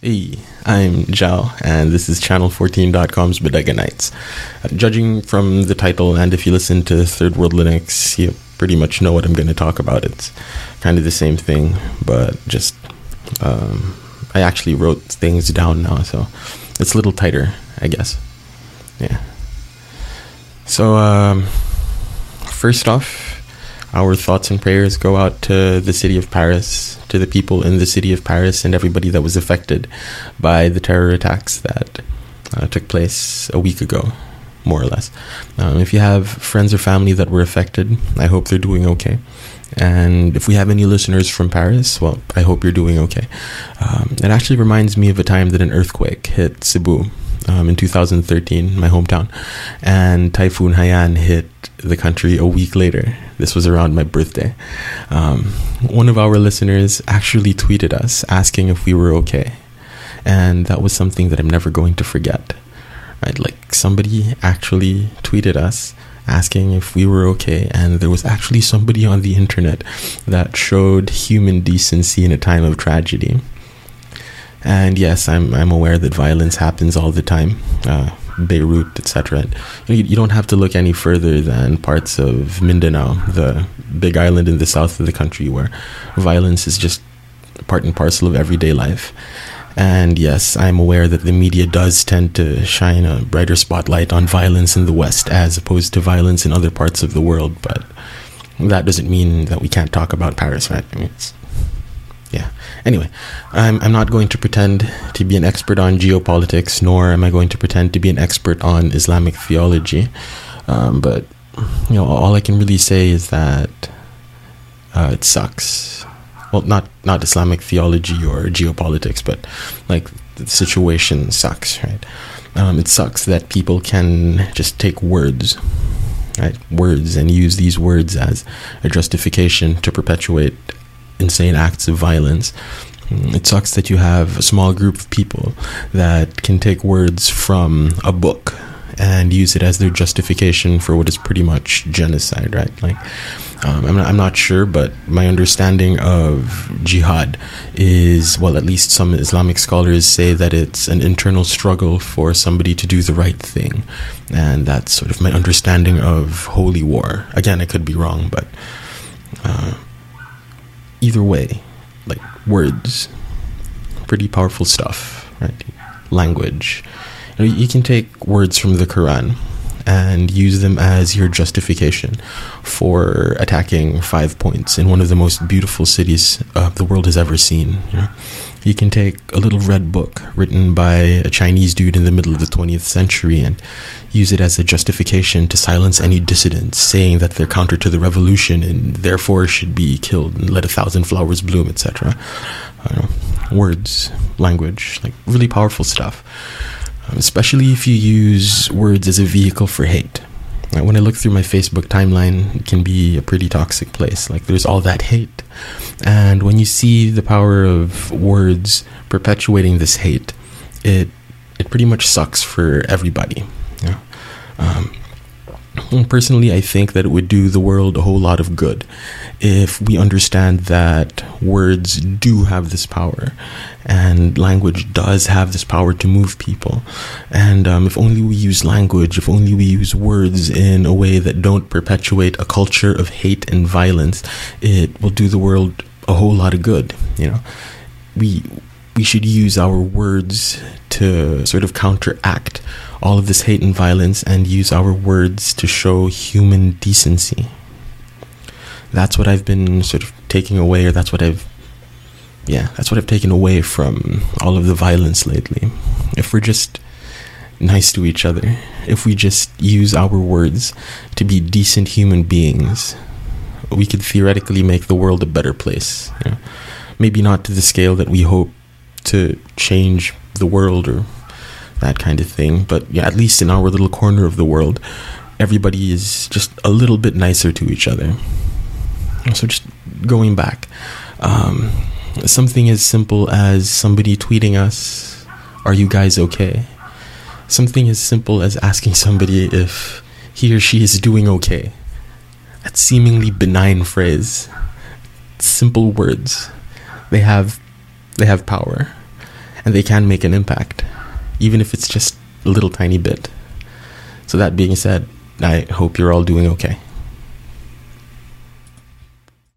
Hey, I'm Joao, and this is Channel14.com's Bodega Nights. Uh, judging from the title, and if you listen to Third World Linux, you pretty much know what I'm going to talk about. It's kind of the same thing, but just um, I actually wrote things down now, so it's a little tighter, I guess. Yeah. So, um, first off, our thoughts and prayers go out to the city of Paris, to the people in the city of Paris, and everybody that was affected by the terror attacks that uh, took place a week ago, more or less. Um, if you have friends or family that were affected, I hope they're doing okay. And if we have any listeners from Paris, well, I hope you're doing okay. Um, it actually reminds me of a time that an earthquake hit Cebu um, in 2013, my hometown, and Typhoon Haiyan hit the country a week later. This was around my birthday. Um, one of our listeners actually tweeted us asking if we were okay, and that was something that I'm never going to forget. Right, like somebody actually tweeted us asking if we were okay, and there was actually somebody on the internet that showed human decency in a time of tragedy. And yes, I'm I'm aware that violence happens all the time, uh, Beirut, etc. You, you don't have to look any further than parts of Mindanao, the big island in the south of the country, where violence is just part and parcel of everyday life. And yes, I'm aware that the media does tend to shine a brighter spotlight on violence in the West as opposed to violence in other parts of the world. But that doesn't mean that we can't talk about Paris, right? I mean, it's yeah. Anyway, I'm, I'm not going to pretend to be an expert on geopolitics, nor am I going to pretend to be an expert on Islamic theology. Um, but, you know, all I can really say is that uh, it sucks. Well, not, not Islamic theology or geopolitics, but like the situation sucks, right? Um, it sucks that people can just take words, right? Words and use these words as a justification to perpetuate insane acts of violence. Mm, it sucks that you have a small group of people that can take words from a book and use it as their justification for what is pretty much genocide, right? Like, um, I'm, not, I'm not sure, but my understanding of jihad is, well, at least some Islamic scholars say that it's an internal struggle for somebody to do the right thing. And that's sort of my understanding of holy war. Again, I could be wrong, but. Uh, either way, like words, pretty powerful stuff, right? Language. You, know, you can take words from the Quran and use them as your justification for attacking five points in one of the most beautiful cities uh, the world has ever seen. You know? You can take a little red book written by a Chinese dude in the middle of the 20th century and use it as a justification to silence any dissidents, saying that they're counter to the revolution and therefore should be killed and let a thousand flowers bloom, etc. Words, language, like really powerful stuff. Um, especially if you use words as a vehicle for hate. When I look through my Facebook timeline, it can be a pretty toxic place. Like there's all that hate. And when you see the power of words perpetuating this hate, it it pretty much sucks for everybody. Know? um, personally, I think that it would do the world a whole lot of good if we understand that words do have this power and language does have this power to move people. And um, if only we use language, if only we use words in a way that don't perpetuate a culture of hate and violence, it will do the world a whole lot of good. You know, we we should use our words to sort of counteract all of this hate and violence and use our words to show human decency. That's what I've been sort of taking away, or that's what I've, yeah, that's what I've taken away from all of the violence lately. If we're just nice to each other, if we just use our words to be decent human beings, we could theoretically make the world a better place. You know? Maybe not to the scale that we hope to change the world or that kind of thing. But yeah, at least in our little corner of the world, everybody is just a little bit nicer to each other. So just going back, um, something as simple as somebody tweeting us, "Are you guys okay?" Something as simple as asking somebody if he or she is doing okay. That seemingly benign phrase, simple words, they have they have power and they can make an impact, even if it's just a little tiny bit. So, that being said, I hope you're all doing okay.